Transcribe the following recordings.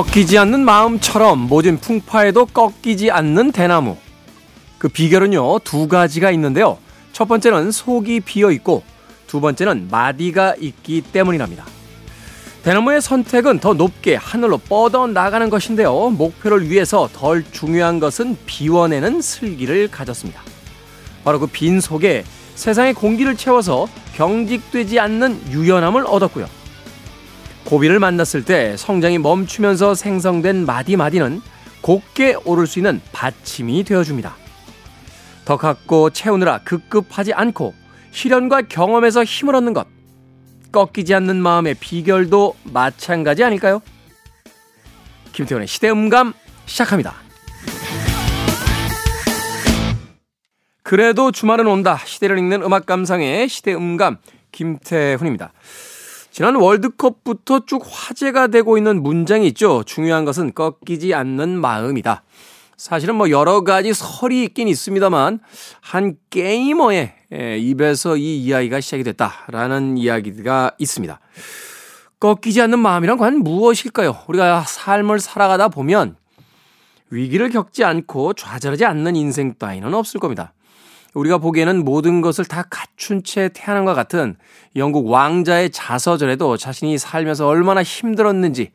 꺾이지 않는 마음처럼 모든 풍파에도 꺾이지 않는 대나무. 그 비결은요, 두 가지가 있는데요. 첫 번째는 속이 비어 있고, 두 번째는 마디가 있기 때문이랍니다. 대나무의 선택은 더 높게 하늘로 뻗어 나가는 것인데요. 목표를 위해서 덜 중요한 것은 비워내는 슬기를 가졌습니다. 바로 그 빈 속에 세상의 공기를 채워서 경직되지 않는 유연함을 얻었고요. 고비를 만났을 때 성장이 멈추면서 생성된 마디마디는 곱게 오를 수 있는 받침이 되어줍니다. 더 갖고 채우느라 급급하지 않고 실현과 경험에서 힘을 얻는 것. 꺾이지 않는 마음의 비결도 마찬가지 아닐까요? 김태훈의 시대음감 시작합니다. 그래도 주말은 온다. 시대를 읽는 음악 감상의 시대음감 김태훈입니다. 지난 월드컵부터 쭉 화제가 되고 있는 문장이 있죠. 중요한 것은 꺾이지 않는 마음이다. 사실은 뭐 여러 가지 설이 있긴 있습니다만 한 게이머의 예, 입에서 이 이야기가 시작이 됐다라는 이야기가 있습니다. 꺾이지 않는 마음이란 과연 무엇일까요? 우리가 삶을 살아가다 보면 위기를 겪지 않고 좌절하지 않는 인생 따위는 없을 겁니다. 우리가 보기에는 모든 것을 다 갖춘 채 태어난 것 같은 영국 왕자의 자서전에도 자신이 살면서 얼마나 힘들었는지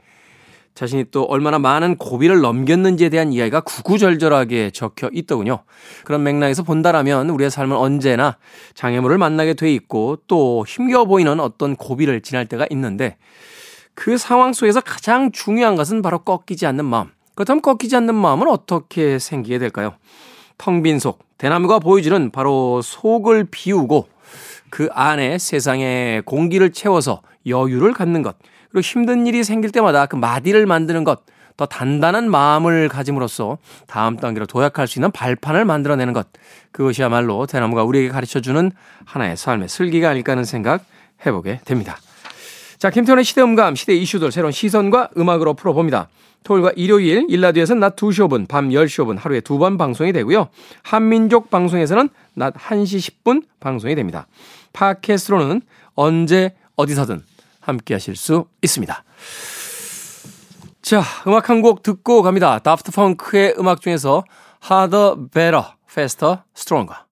자신이 또 얼마나 많은 고비를 넘겼는지에 대한 이야기가 구구절절하게 적혀 있더군요. 그런 맥락에서 본다라면 우리의 삶은 언제나 장애물을 만나게 돼 있고 또 힘겨워 보이는 어떤 고비를 지날 때가 있는데 그 상황 속에서 가장 중요한 것은 바로 꺾이지 않는 마음. 그렇다면 꺾이지 않는 마음은 어떻게 생기게 될까요? 텅 빈 속, 대나무가 보여주는 바로 속을 비우고 그 안에 세상의 공기를 채워서 여유를 갖는 것. 그리고 힘든 일이 생길 때마다 그 마디를 만드는 것. 더 단단한 마음을 가짐으로써 다음 단계로 도약할 수 있는 발판을 만들어내는 것. 그것이야말로 대나무가 우리에게 가르쳐 주는 하나의 삶의 슬기가 아닐까 하는 생각 해보게 됩니다. 자, 김태훈의 시대음감, 시대 이슈들 새로운 시선과 음악으로 풀어봅니다. 토요일과 일요일 일라디오에서는 낮 2시 5분, 밤 10시 5분 하루에 두 번 방송이 되고요. 한민족 방송에서는 낮 1시 10분 방송이 됩니다. 팟캐스트로는 언제 어디서든 함께 하실 수 있습니다. 자, 음악 한 곡 듣고 갑니다. 다프트 펑크의 음악 중에서 Harder, Better, Faster, Stronger.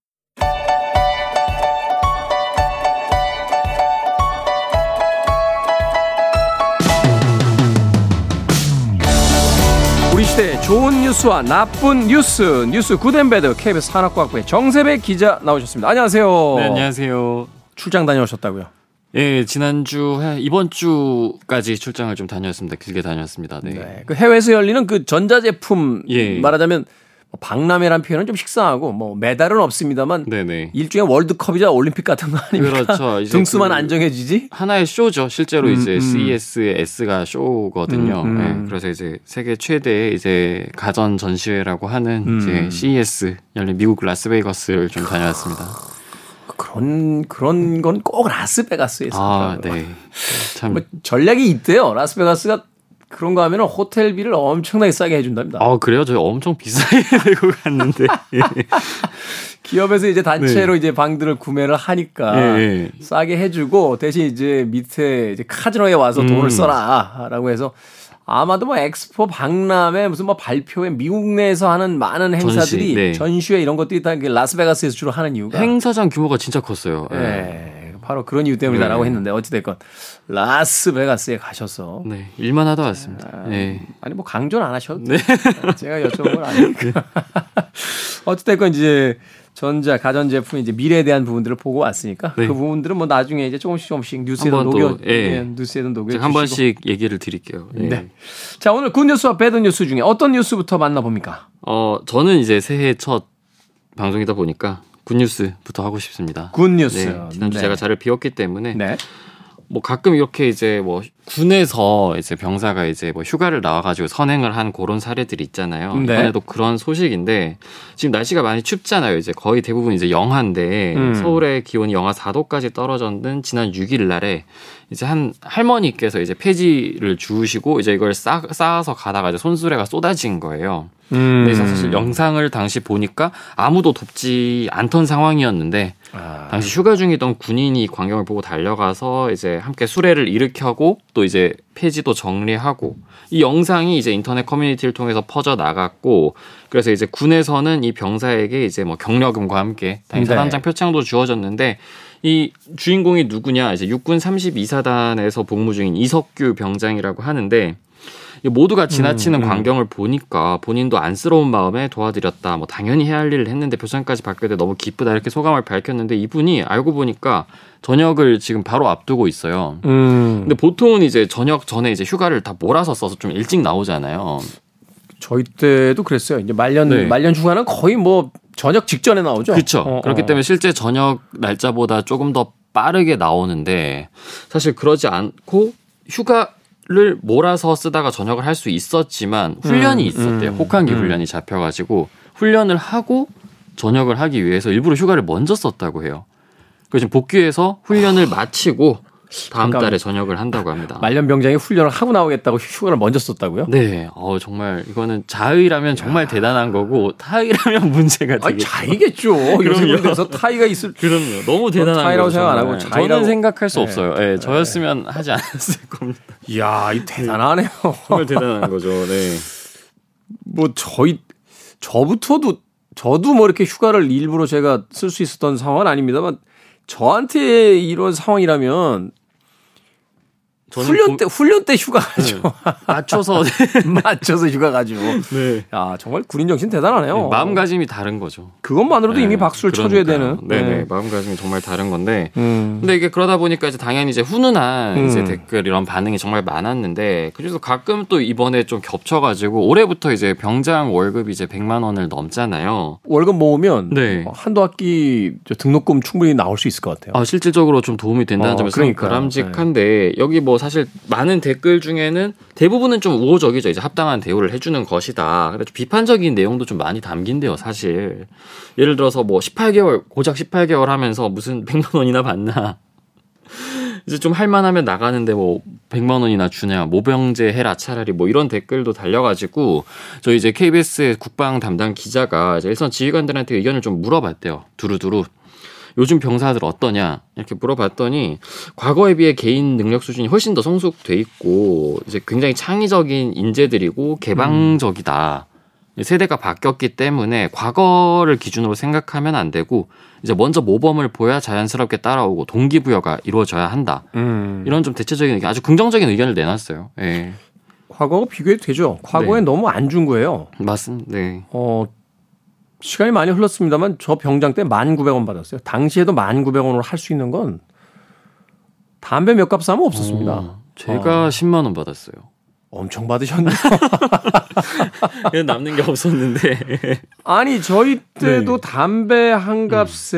우리 시대 좋은 뉴스와 나쁜 뉴스 뉴스 Good and Bad KBS 산업과학부의 정세배 기자 나오셨습니다. 안녕하세요. 네, 안녕하세요. 출장 다녀오셨다고요? 예, 지난주 이번 주까지 출장을 좀 다녔습니다. 길게 다녔습니다. 네. 네. 그 해외에서 열리는 그 전자제품 예. 말하자면 뭐 박람회란 표현은 좀 식상하고 뭐 메달은 없습니다만 네네. 일종의 월드컵이자 올림픽 같은 거 아닙니까? 그렇죠. 등수만 그 안 정해지지? 하나의 쇼죠. 실제로 음, 이제 음. CES의 S가 쇼거든요. 음, 음. 네. 그래서 이제 세계 최대의 이제 가전 전시회라고 하는 음. 이제 CES 열린 미국 라스베이거스를 좀 다녀왔습니다. 그런 그런 건 꼭 라스베가스에서 아, 네. 참 뭐 전략이 있대요. 라스베가스가 그런 거 하면은 호텔비를 엄청나게 싸게 해준답니다. 아 그래요? 저희 엄청 비싸게 내고 갔는데 기업에서 이제 단체로 네. 이제 방들을 구매를 하니까 네. 싸게 해주고 대신 이제 밑에 이제 카지노에 와서 음. 돈을 써라라고 해서 아마도 뭐 엑스포 박람회 무슨 뭐 발표회 미국 내에서 하는 많은 행사들이 전시, 네. 전시회 이런 것들이 다 라스베가스에서 주로 하는 이유가 행사장 규모가 진짜 컸어요. 네. 네. 바로 그런 이유 때문이다라고 네. 했는데 어찌됐건 라스베가스에 가셔서 네, 일만 하다 왔습니다. 아, 네. 아니 뭐 강조는 안 하셔도 네. 제가 여쭤본 건 아니니까. 어찌됐건 이제 전자 가전 제품 이제 미래에 대한 부분들을 보고 왔으니까 네. 그 부분들은 뭐 나중에 이제 조금씩 조금씩 뉴스에도 녹여 예. 네, 뉴스에도 녹여 한 번씩 얘기를 드릴게요. 예. 네. 자 오늘 good news와 bad news 중에 어떤 뉴스부터 만나봅니까? 어 저는 이제 새해 첫 방송이다 보니까 good news부터 하고 싶습니다. good news. 네, 지난주 네. 제가 자리를 비웠기 때문에 네. 뭐 가끔 이렇게 이제 뭐 군에서 이제 병사가 이제 뭐 휴가를 나와가지고 선행을 한 그런 사례들이 있잖아요. 네. 이번에도 그런 소식인데 지금 날씨가 많이 춥잖아요. 이제 거의 대부분 이제 영하인데 음. 서울의 기온이 영하 4도까지 떨어졌는 지난 6일 날에 이제 한 할머니께서 이제 폐지를 주우시고 이제 이걸 쌓, 쌓아서 가다가 이제 손수레가 쏟아진 거예요. 음. 그래서 사실 영상을 당시 보니까 아무도 돕지 않던 상황이었는데 아. 당시 휴가 중이던 군인이 광경을 보고 달려가서 이제 함께 수레를 일으켜고 또 이제 폐지도 정리하고 이 영상이 이제 인터넷 커뮤니티를 통해서 퍼져 나갔고 그래서 이제 군에서는 이 병사에게 이제 뭐 경력금과 함께 당시 네. 사단장 표창도 주어졌는데 이 주인공이 누구냐 이제 육군 32사단에서 복무 중인 이석규 병장이라고 하는데 모두가 지나치는 음, 음. 광경을 보니까 본인도 안쓰러운 마음에 도와드렸다. 뭐 당연히 해야 할 일을 했는데 표창까지 받게 돼 너무 기쁘다 이렇게 소감을 밝혔는데 이분이 알고 보니까 저녁을 지금 바로 앞두고 있어요. 음. 근데 보통은 이제 저녁 전에 이제 휴가를 다 몰아서 써서 좀 일찍 나오잖아요. 저희 때도 그랬어요. 이제 말년 네. 말년 휴가는 거의 뭐 저녁 직전에 나오죠. 그렇죠. 어, 그렇기 어. 때문에 실제 저녁 날짜보다 조금 더 빠르게 나오는데 사실 그러지 않고 휴가 를 몰아서 쓰다가 전역을 할 수 있었지만 훈련이 음, 있었대요. 음, 혹한기 음. 훈련이 잡혀가지고 훈련을 하고 전역을 하기 위해서 일부러 휴가를 먼저 썼다고 해요. 그래서 복귀해서 훈련을 마치고 다음 그러니까 달에 전역을 한다고 합니다. 말년 병장이 훈련을 하고 나오겠다고 휴가를 먼저 썼다고요? 네. 어, 정말 이거는 자의라면 정말 야. 대단한 거고 타의라면 문제가. 아니, 자의겠죠. 요새 타의가 있을 그럼요. 너무 대단한 타의라고 생각 안 하고 자의라고 저는 생각할 수 네. 없어요. 네, 저였으면 네. 하지 않았을 겁니다. 이야, 이 대단하네요. 정말 대단한 거죠. 네. 뭐 저희 저부터도 저도 뭐 이렇게 휴가를 일부러 제가 쓸 수 있었던 상황은 아닙니다만 저한테 이런 상황이라면 훈련 때 훈련 때 휴가 가죠. 네. 맞춰서 맞춰서 휴가 가죠. 네. 야 정말 군인 정신 대단하네요. 네, 마음가짐이 다른 거죠. 그것만으로도 네. 이미 박수를 그러니까요. 쳐줘야 되는. 네네 네. 마음가짐이 정말 다른 건데. 음. 근데 이게 그러다 보니까 이제 당연히 이제 훈훈한 음. 이제 댓글 이런 반응이 정말 많았는데 그래서 가끔 또 이번에 좀 겹쳐가지고 올해부터 이제 병장 월급이 이제 100만 원을 넘잖아요. 월급 모으면 네. 한도 학기 등록금 충분히 나올 수 있을 것 같아요. 아 실질적으로 좀 도움이 된다는 어, 점에서 그러니까. 바람직한데 여기 뭐 사실 많은 댓글 중에는 대부분은 좀 우호적이죠. 이제 합당한 대우를 해주는 것이다. 좀 비판적인 내용도 좀 많이 담긴대요, 사실. 예를 들어서 뭐 18개월, 고작 18개월 하면서 무슨 100만 원이나 받나. 이제 좀 할만하면 나가는데 뭐 100만 원이나 주냐, 모병제 해라 차라리 뭐 이런 댓글도 달려가지고 저희 이제 KBS 국방 담당 기자가 이제 일선 지휘관들한테 의견을 좀 물어봤대요. 두루두루. 요즘 병사들 어떠냐 이렇게 물어봤더니 과거에 비해 개인 능력 수준이 훨씬 더 성숙돼 있고 이제 굉장히 창의적인 인재들이고 개방적이다. 음. 세대가 바뀌었기 때문에 과거를 기준으로 생각하면 안 되고 이제 먼저 모범을 보야 자연스럽게 따라오고 동기부여가 이루어져야 한다. 음. 이런 좀 대체적인 의견, 아주 긍정적인 의견을 내놨어요. 예. 과거하고 비교해도 되죠. 과거에 네. 너무 안 준 거예요. 맞습니다. 네. 어, 시간이 많이 흘렀습니다만 저 병장 때 1,900원 받았어요. 당시에도 1,900원으로 할 수 있는 건 담배 몇값 사면 없었습니다. 어, 제가 어. 10만 원 받았어요. 엄청 받으셨네요. 남는 게 없었는데. 아니 저희 때도 네. 담배 한 값에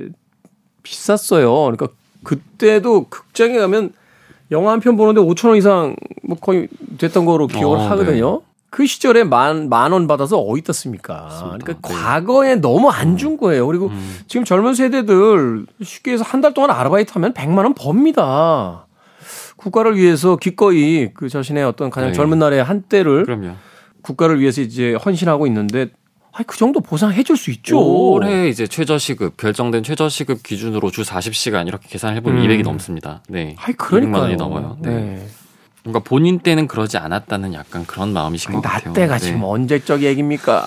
음. 비쌌어요. 그러니까 그때도 극장에 가면 영화 한 편 보는데 5천 원 이상 뭐 거의 됐던 거로 기억을 어, 하거든요. 네. 그 시절에 만, 만 원 받아서 어디 있었습니까? 그러니까 네. 과거에 너무 안 준 거예요. 그리고 음. 지금 젊은 세대들 쉽게 해서 한 달 동안 아르바이트 하면 100만 원 법니다. 국가를 위해서 기꺼이 그 자신의 어떤 가장 네. 젊은 날의 한때를 그럼요. 국가를 위해서 이제 헌신하고 있는데 아이 그 정도 보상해 줄 수 있죠. 올해 이제 최저시급 결정된 최저시급 기준으로 주 40시간 이렇게 계산해 보면 음. 200이 넘습니다. 네. 아이 그러니까 200만 원이 넘어요. 네. 네. 뭔가 본인 때는 그러지 않았다는 약간 그런 마음이신 것 같아요. 나 때가 지금 네. 언제적 얘기입니까?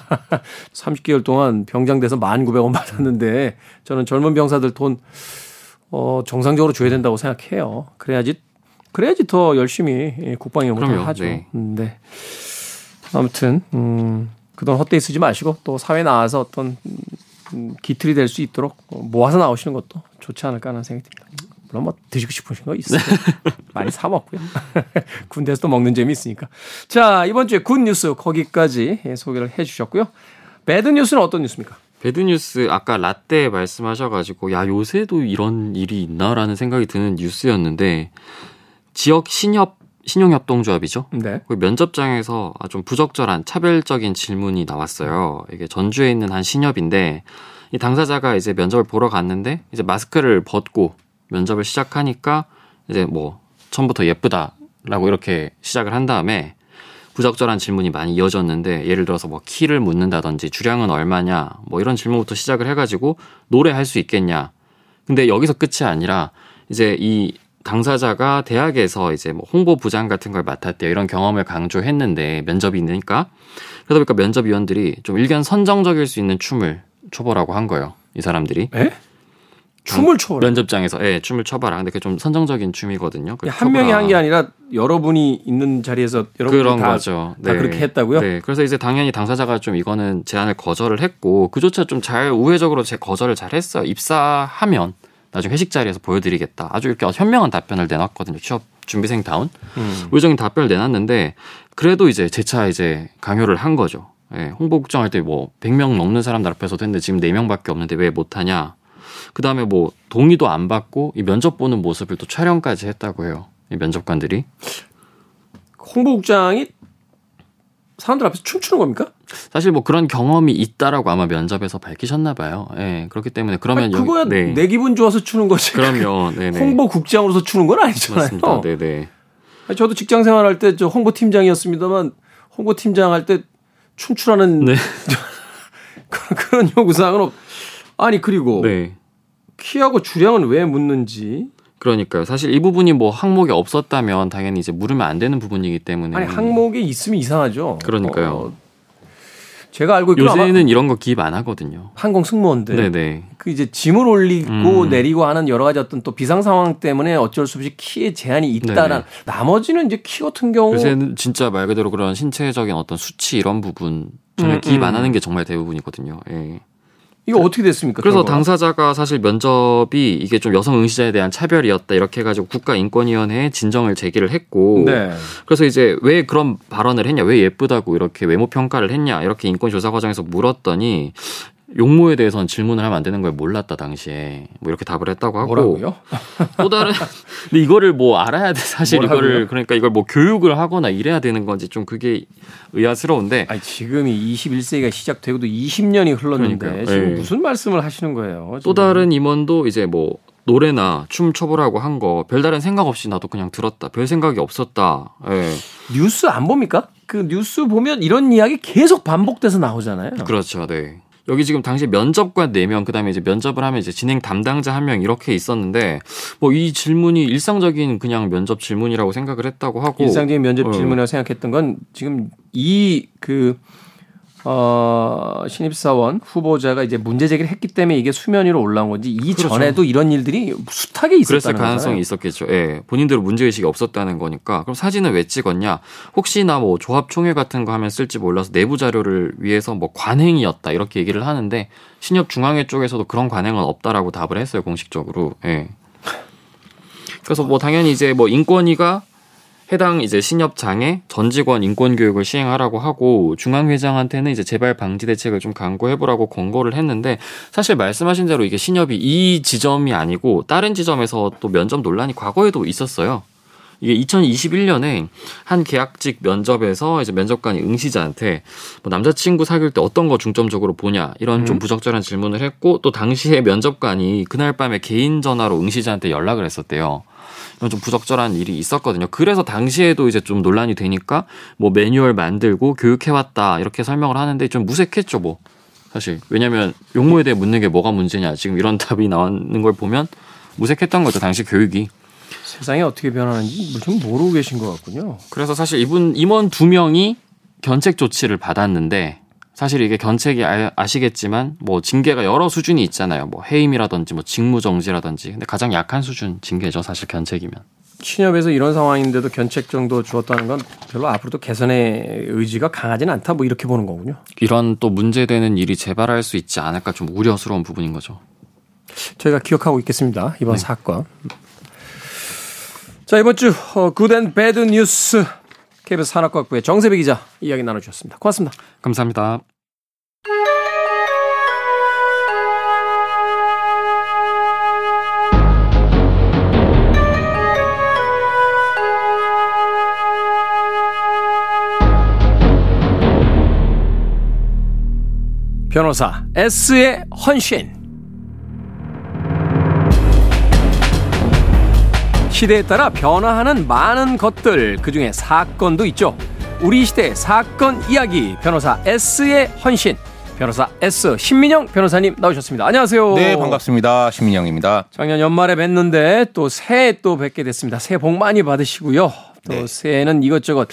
30개월 동안 병장 돼서 1,900원 받았는데 저는 젊은 병사들 돈 어, 정상적으로 줘야 된다고 생각해요. 그래야지 그래야지 더 열심히 국방 임무를 하죠. 네. 네. 아무튼 음, 그 돈 헛되이 쓰지 마시고 또 사회 나와서 어떤 음, 기틀이 될 수 있도록 모아서 나오시는 것도 좋지 않을까 하는 생각이 듭니다. 물론 뭐 드시고 싶으신 거 있어요. 많이 사 먹고요. 군대에서도 먹는 재미 있으니까. 자 이번 주에 good news 거기까지 소개를 해 주셨고요. bad news는 어떤 뉴스입니까? bad news 아까 라떼 말씀하셔가지고 야 요새도 이런 일이 있나라는 생각이 드는 뉴스였는데 지역 신협 신용협동조합이죠. 네. 그 면접장에서 좀 부적절한 차별적인 질문이 나왔어요. 이게 전주에 있는 한 신협인데 이 당사자가 이제 면접을 보러 갔는데 이제 마스크를 벗고 면접을 시작하니까 이제 뭐 처음부터 예쁘다라고 이렇게 시작을 한 다음에 부적절한 질문이 많이 이어졌는데 예를 들어서 뭐 키를 묻는다든지 주량은 얼마냐 뭐 이런 질문부터 시작을 해가지고 노래할 수 있겠냐. 근데 여기서 끝이 아니라 이제 이 당사자가 대학에서 이제 뭐 홍보 부장 같은 걸 맡았대요. 이런 경험을 강조했는데 면접이 있으니까 그러다 보니까 면접위원들이 좀 일견 선정적일 수 있는 춤을 춰보라고 한 거예요. 이 사람들이. 에? 춤을 춰 면접장에서 예, 춤을 춰봐라. 근데 그게 좀 선정적인 춤이거든요. 한 명이 한 게 아니라 여러분이 있는 자리에서 여러분이 그런 다, 거죠. 다 네. 그렇게 했다고요? 네. 그래서 이제 당연히 당사자가 좀 이거는 제안을 거절을 했고 그조차 좀 잘 우회적으로 제 거절을 잘 했어요. 입사하면 나중에 회식 자리에서 보여드리겠다. 아주 이렇게 현명한 답변을 내놨거든요. 취업 준비생 다운 음. 우회적인 답변을 내놨는데 그래도 이제 재차 이제 강요를 한 거죠. 예, 홍보국장 할때 뭐 100명 넘는 사람들 앞에서도 했는데 지금 4명밖에 없는데 왜 못하냐. 그 다음에 뭐 동의도 안 받고 이 면접 보는 모습을 또 촬영까지 했다고 해요. 이 면접관들이. 홍보국장이 사람들 앞에서 춤추는 겁니까? 사실 뭐 그런 경험이 있다라고 아마 면접에서 밝히셨나 봐요. 예. 네, 그렇기 때문에 그러면 아니, 그거야 여기, 네. 내 기분 좋아서 추는 거지. 그럼요. 네네. 홍보국장으로서 추는 건 아니잖아요. 맞습니다. 네네. 저도 직장 생활할 때 저 홍보팀장이었습니다만 홍보팀장 할 때 춤추라는 네. 그런 요구사항은 없. 아니 그리고 네. 키하고 주량은 왜 묻는지 그러니까요. 사실 이 부분이 뭐 항목이 없었다면 당연히 이제 물으면 안 되는 부분이기 때문에. 아니 항목이 있으면 이상하죠. 그러니까요. 어, 제가 알고 있고 요새는 이런 거 기입 안 하거든요. 항공 승무원들. 네네. 그 이제 짐을 올리고 음. 내리고 하는 여러 가지 어떤 또 비상 상황 때문에 어쩔 수 없이 키에 제한이 있다란. 나머지는 이제 키 같은 경우. 요새는 진짜 말 그대로 그런 신체적인 어떤 수치 이런 부분 전혀 음, 기입 안 음. 하는 게 정말 대부분이거든요. 예. 이거 어떻게 됐습니까? 그래서 결과가? 당사자가 사실 면접이 이게 좀 여성 응시자에 대한 차별이었다 이렇게 해가지고 국가인권위원회에 진정을 제기를 했고 네. 그래서 이제 왜 그런 발언을 했냐 왜 예쁘다고 이렇게 외모 평가를 했냐 이렇게 인권조사 과정에서 물었더니 용모에 대해서는 질문을 하면 안 되는 걸 몰랐다 당시에 뭐 이렇게 답을 했다고 하고 뭐라고요? 또 다른 근데 이거를 뭐 알아야 돼 사실 뭐라고요? 이거를 그러니까 이걸 뭐 교육을 하거나 이래야 되는 건지 좀 그게 의아스러운데 아니 지금이 21세기가 시작되고도 20년이 흘렀는데 그러니까요. 지금 네. 무슨 말씀을 하시는 거예요? 지금. 또 다른 임원도 이제 뭐 노래나 춤 춰보라고 한 거 별다른 생각 없이 나도 그냥 들었다. 별 생각이 없었다. 예. 뉴스 안 봅니까? 그 뉴스 보면 이런 이야기 계속 반복돼서 나오잖아요. 그렇죠. 네. 여기 지금 당시 면접관 4명, 그 다음에 이제 면접을 하면 이제 진행 담당자 1명 이렇게 있었는데, 뭐 이 질문이 일상적인 그냥 면접 질문이라고 생각을 했다고 하고. 일상적인 면접 어. 질문이라고 생각했던 건 지금 이그 어, 신입사원 후보자가 이제 문제 제기를 했기 때문에 이게 수면 위로 올라온 건지 이전에도 그렇죠. 이런 일들이 숱하게 있었다는 그랬을 가능성이 있었겠죠. 예. 본인들은 문제 의식이 없었다는 거니까. 그럼 사진을 왜 찍었냐? 혹시나 뭐 조합 총회 같은 거 하면 쓸지 몰라서 내부 자료를 위해서 뭐 관행이었다 이렇게 얘기를 하는데 신협 중앙회 쪽에서도 그런 관행은 없다라고 답을 했어요. 공식적으로. 예. 그래서 뭐 당연히 이제 뭐 인권위가 해당 이제 신협장에 전 직원 인권 교육을 시행하라고 하고 중앙 회장한테는 이제 재발 방지 대책을 좀 강구해 보라고 권고를 했는데 사실 말씀하신 대로 이게 신협이 이 지점이 아니고 다른 지점에서 또 면접 논란이 과거에도 있었어요. 이게 2021년에 한 계약직 면접에서 이제 면접관이 응시자한테 뭐 남자친구 사귈 때 어떤 거 중점적으로 보냐 이런 좀 음. 부적절한 질문을 했고 또 당시에 면접관이 그날 밤에 개인 전화로 응시자한테 연락을 했었대요. 이런 좀 부적절한 일이 있었거든요. 그래서 당시에도 이제 좀 논란이 되니까 뭐 매뉴얼 만들고 교육해왔다 이렇게 설명을 하는데 좀 무색했죠, 뭐. 사실. 왜냐면 용모에 대해 묻는 게 뭐가 문제냐. 지금 이런 답이 나오는 걸 보면 무색했던 거죠, 당시 교육이. 세상이 어떻게 변하는지 좀 모르고 계신 것 같군요. 그래서 사실 이분 임원 두 명이 견책 조치를 받았는데 사실 이게 견책이 아, 시겠지만뭐 징계가 여러 수준이 있잖아요. 뭐 해임이라든지 뭐 직무 정지라든지. 근데 가장 약한 수준 징계죠. 사실 견책이면. 취업에서 이런 상황인데도 견책 정도 주었다는 건 별로 앞으로도 개선의 의지가 강하지는 않다 뭐 이렇게 보는 거군요. 이런 또 문제되는 일이 재발할 수 있지 않을까 좀 우려스러운 부분인 거죠. 저희가 기억하고 있겠습니다. 이번 네. 사건. 자, 이번 주 어, good and bad news KBS 산업과학부의 정세배 기자 이야기 나눠주셨습니다. 고맙습니다. 감사합니다. 변호사 S의 헌신 시대에 따라 변화하는 많은 것들 그중에 사건도 있죠. 우리 시대 사건 이야기 변호사 S의 헌신 변호사 S 신민영 변호사님 나오셨습니다. 안녕하세요. 네, 반갑습니다. 신민영입니다. 작년 연말에 뵀는데 또 새해 또 뵙게 됐습니다. 새해 복 많이 받으시고요. 또 네. 새해는 이것저것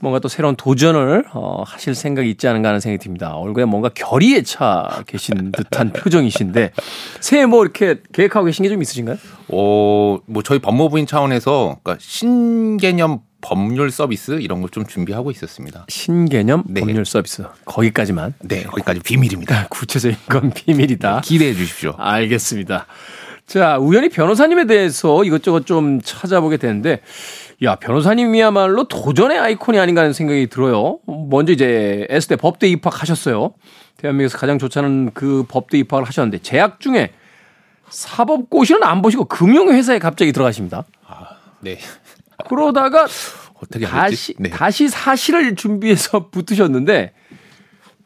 뭔가 또 새로운 도전을 어, 하실 생각이 있지 않은가 하는 생각이 듭니다. 얼굴에 뭔가 결의에 차 계신 듯한 표정이신데 새해 뭐 이렇게 계획하고 계신 게 좀 있으신가요? 어, 뭐 저희 법무부인 차원에서 그러니까 신개념 법률 서비스 이런 걸 좀 준비하고 있었습니다. 신개념 네. 법률 서비스 거기까지만. 네, 거기까지 비밀입니다. 구체적인 건 비밀이다. 네, 기대해 주십시오. 알겠습니다. 자, 우연히 변호사님에 대해서 이것저것 좀 찾아보게 되는데, 야, 변호사님이야말로 도전의 아이콘이 아닌가 하는 생각이 들어요. 먼저 이제 S대 법대 입학하셨어요. 대한민국에서 가장 좋지 않은 그 법대 입학을 하셨는데, 재학 중에 사법고시는 안 보시고 금융회사에 갑자기 들어가십니다. 아, 네. 그러다가 어떻게 다시 네. 다시 사실을 준비해서 붙으셨는데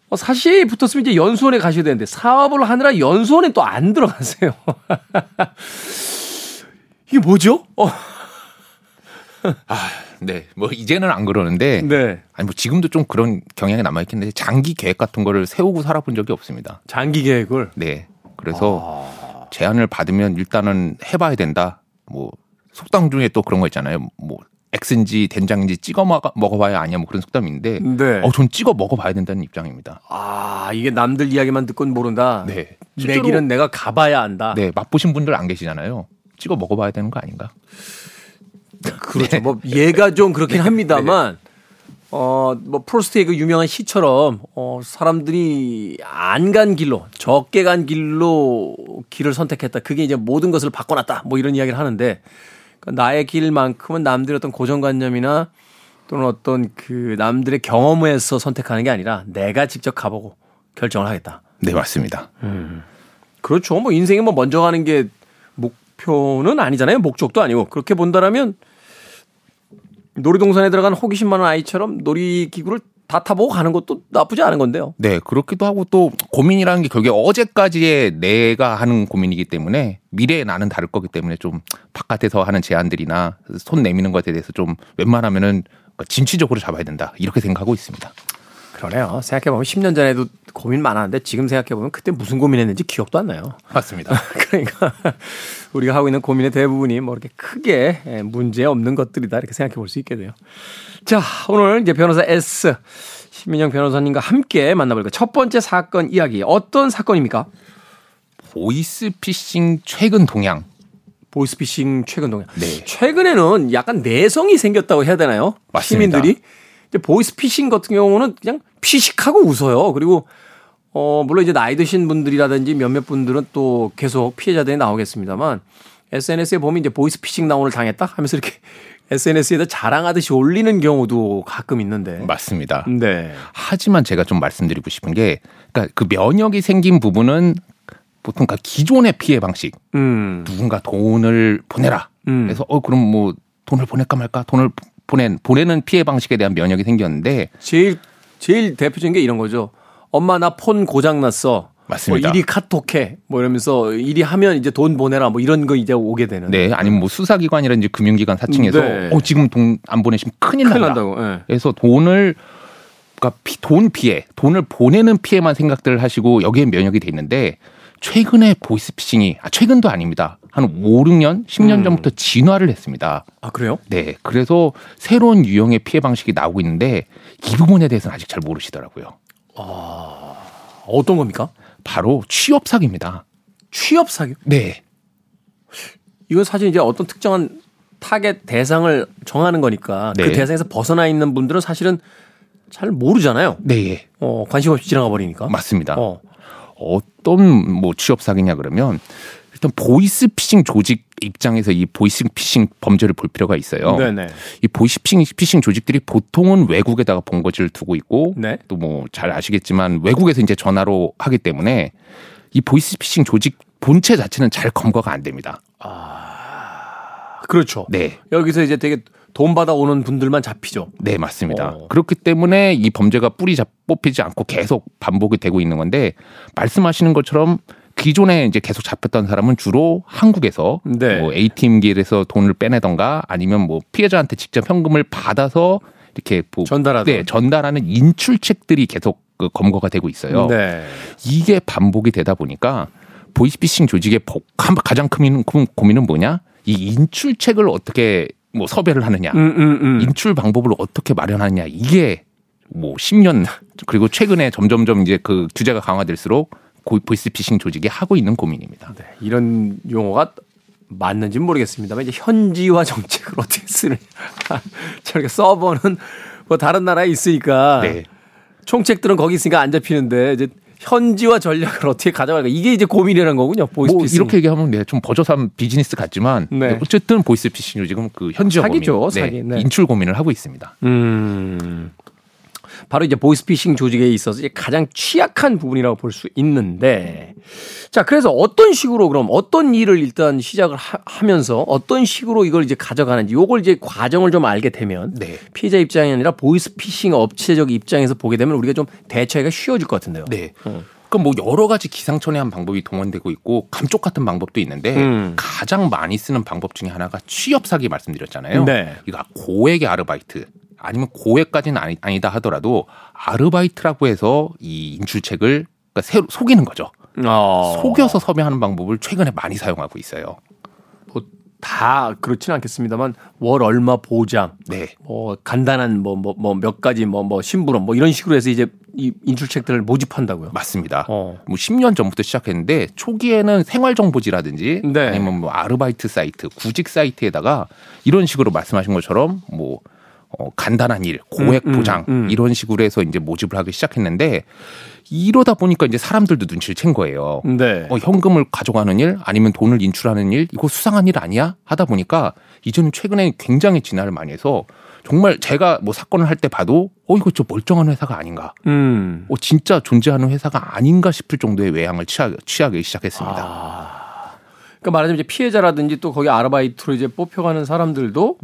어, 사실 붙었으면 이제 연수원에 가셔야 되는데 사업을 하느라 연수원에 또 안 들어가세요. 이게 뭐죠? 어. 아, 네. 뭐 이제는 안 그러는데 네. 아니 뭐 지금도 좀 그런 경향이 남아 있긴 한데 장기 계획 같은 거를 세우고 살아본 적이 없습니다. 장기 계획을? 네. 그래서 아... 제안을 받으면 일단은 해 봐야 된다. 뭐 속담 중에 또 그런 거 있잖아요. 뭐 X인지 된장인지 찍어 먹어봐야 아니야 뭐 그런 속담인데 네. 어, 전 찍어 먹어봐야 된다는 입장입니다. 아 이게 남들 이야기만 듣고는 모른다. 네. 내 길은 내가 가봐야 한다. 네 맛보신 분들 안 계시잖아요. 찍어 먹어봐야 되는 거 아닌가? 그렇죠. 네. 뭐 얘가 좀 그렇긴 네. 합니다만 어, 뭐 프로스트의 그 유명한 시처럼 어, 사람들이 안 간 길로 적게 간 길로 길을 선택했다. 그게 이제 모든 것을 바꿔놨다. 뭐 이런 이야기를 하는데 그러니까 나의 길만큼은 남들의 어떤 고정관념이나 또는 어떤 그 남들의 경험에서 선택하는 게 아니라 내가 직접 가보고 결정을 하겠다. 네, 맞습니다. 음. 그렇죠. 뭐 인생에 뭐 먼저 가는 게 목표는 아니잖아요. 목적도 아니고. 그렇게 본다라면 놀이동산에 들어간 호기심 많은 아이처럼 놀이기구를 다 타보고 가는 것도 나쁘지 않은 건데요. 네, 그렇기도 하고 또 고민이라는 게 결국에 어제까지의 내가 하는 고민이기 때문에 미래의 나는 다를 거기 때문에 좀 바깥에서 하는 제안들이나 손 내미는 것에 대해서 좀 웬만하면은 진취적으로 잡아야 된다 이렇게 생각하고 있습니다. 그러네요. 생각해보면 10년 전에도 고민 많았는데 지금 생각해 보면 그때 무슨 고민했는지 기억도 안 나요. 맞습니다. 그러니까 우리가 하고 있는 고민의 대부분이 뭐 이렇게 크게 문제 없는 것들이다 이렇게 생각해 볼 수 있게 돼요. 자, 오늘 이제 변호사 S 신민영 변호사님과 함께 만나볼 첫 번째 사건 이야기 어떤 사건입니까? 보이스피싱 최근 동향. 보이스피싱 최근 동향. 네. 최근에는 약간 내성이 생겼다고 해야 되나요? 맞습니다. 시민들이 보이스피싱 같은 경우는 그냥 피식하고 웃어요. 그리고 어 물론 이제 나이 드신 분들이라든지 몇몇 분들은 또 계속 피해자들이 나오겠습니다만 SNS에 보면 이제 보이스피싱 나 오늘 당했다 하면서 이렇게 SNS에다 자랑하듯이 올리는 경우도 가끔 있는데. 맞습니다. 네. 하지만 제가 좀 말씀드리고 싶은 게, 그러니까 그 면역이 생긴 부분은 보통 그 기존의 피해 방식. 음. 누군가 돈을 보내라. 음. 그래서 어 그럼 뭐 돈을 보낼까 말까 돈을 보낸 보내는 피해 방식에 대한 면역이 생겼는데 제일 제일 대표적인 게 이런 거죠. 엄마 나 폰 고장 났어. 맞습니다. 뭐 이리 카톡해. 뭐 이러면서 이리 하면 이제 돈 보내라. 뭐 이런 거 이제 오게 되는. 네. 아니면 뭐 수사기관이라든지 금융기관 사칭해서 네. 어 지금 돈 안 보내시면 큰일, 큰일 난다. 난다고. 네. 그래서 돈을 그러니까 돈 피해, 돈을 보내는 피해만 생각들 하시고 여기에 면역이 돼 있는데 최근에 보이스피싱이 아 최근도 아닙니다. 한 5, 6년, 10년 음. 전부터 진화를 했습니다. 아, 그래요? 네. 그래서 새로운 유형의 피해 방식이 나오고 있는데 이 부분에 대해서는 아직 잘 모르시더라고요. 아, 어떤 겁니까? 바로 취업 사기입니다. 취업 사기? 네. 이건 사실 이제 어떤 특정한 타겟 대상을 정하는 거니까 그 네. 그 대상에서 벗어나 있는 분들은 사실은 잘 모르잖아요. 네. 어, 관심 없이 지나가 버리니까. 맞습니다. 어. 어떤 뭐 취업 사기냐 그러면 일단 보이스 피싱 조직 입장에서 이 보이스 피싱 범죄를 볼 필요가 있어요. 네네. 이 보이스 피싱, 피싱 조직들이 보통은 외국에다가 본거지를 두고 있고 네. 또뭐 잘 아시겠지만 외국에서 이제 전화로 하기 때문에 이 보이스 피싱 조직 본체 자체는 잘 검거가 안 됩니다. 아, 그렇죠. 네. 여기서 이제 되게 돈 받아 오는 분들만 잡히죠. 네, 맞습니다. 어. 그렇기 때문에 이 범죄가 뿌리 잡 뽑히지 않고 계속 반복이 되고 있는 건데 말씀하시는 것처럼 기존에 이제 계속 잡혔던 사람은 주로 한국에서 네. 뭐 ATM기에서 돈을 빼내던가 아니면 뭐 피해자한테 직접 현금을 받아서 이렇게 뭐 전달하는 네, 전달하는 인출책들이 계속 그 검거가 되고 있어요. 네. 이게 반복이 되다 보니까 보이스피싱 조직의 가장 큰 고민은 뭐냐? 이 인출책을 어떻게 뭐 섭외를 하느냐, 음, 음, 음. 인출 방법을 어떻게 마련하느냐 이게 뭐 10년 그리고 최근에 점점점 이제 그 규제가 강화될수록 보이스피싱 조직이 하고 있는 고민입니다. 네, 이런 용어가 맞는지는 모르겠습니다만 이제 현지화 정책을 어떻게 쓰느냐. 저렇게 서버는 뭐 다른 나라에 있으니까 네. 총책들은 거기 있으니까 안 잡히는데 이제 현지화 전략을 어떻게 가져갈까 이게 이제 고민이라는 거군요. 보이스피싱. 뭐 이렇게 얘기하면 네, 좀 버젓한 비즈니스 같지만 네. 어쨌든 보이스피싱 요지금 그 현지화 사기죠, 고민, 네, 사기. 네, 인출 고민을 하고 있습니다. 음. 바로 이제 보이스피싱 조직에 있어서 가장 취약한 부분이라고 볼 수 있는데 자 그래서 어떤 식으로 그럼 어떤 일을 일단 시작을 하, 면서 어떤 식으로 이걸 이제 가져가는지 요걸 이제 과정을 좀 알게 되면 네. 피해자 입장이 아니라 보이스피싱 업체적 입장에서 보게 되면 우리가 좀 대처하기가 쉬워질 것 같은데요. 네. 어. 그럼 뭐 여러 가지 기상천외한 방법이 동원되고 있고 감쪽 같은 방법도 있는데 음. 가장 많이 쓰는 방법 중에 하나가 취업 사기 말씀드렸잖아요. 네. 이거 고액의 아르바이트 아니면 고액까지는 아니, 아니 다 하더라도 아르바이트라고 해서 이 인출책을 그러니까 새로 속이는 거죠. 어. 속여서 섭외하는 방법을 최근에 많이 사용하고 있어요. 뭐 다 그렇지는 않겠습니다만 월 얼마 보장, 네. 뭐 간단한 뭐 뭐 뭐 몇 가지 뭐뭐 뭐 심부름 뭐 이런 식으로 해서 이제 이 인출책들을 모집한다고요. 맞습니다. 어. 뭐 10년 전부터 시작했는데 초기에는 생활정보지라든지 네. 아니면 뭐 아르바이트 사이트, 구직 사이트에다가 이런 식으로 말씀하신 것처럼 뭐 어, 간단한 일, 고액 음, 음, 보장 음, 음. 이런 식으로 해서 이제 모집을 하기 시작했는데 이러다 보니까 이제 사람들도 눈치를 챈 거예요. 네. 어, 현금을 가져가는 일 아니면 돈을 인출하는 일 이거 수상한 일 아니야? 하다 보니까 이제는 최근에 굉장히 진화를 많이 해서 정말 제가 뭐 사건을 할 때 봐도 어 이거 저 멀쩡한 회사가 아닌가, 음. 어 진짜 존재하는 회사가 아닌가 싶을 정도의 외향을 취하, 취하기 시작했습니다. 아. 그러니까 말하자면 이제 피해자라든지 또 거기 아르바이트로 이제 뽑혀가는 사람들도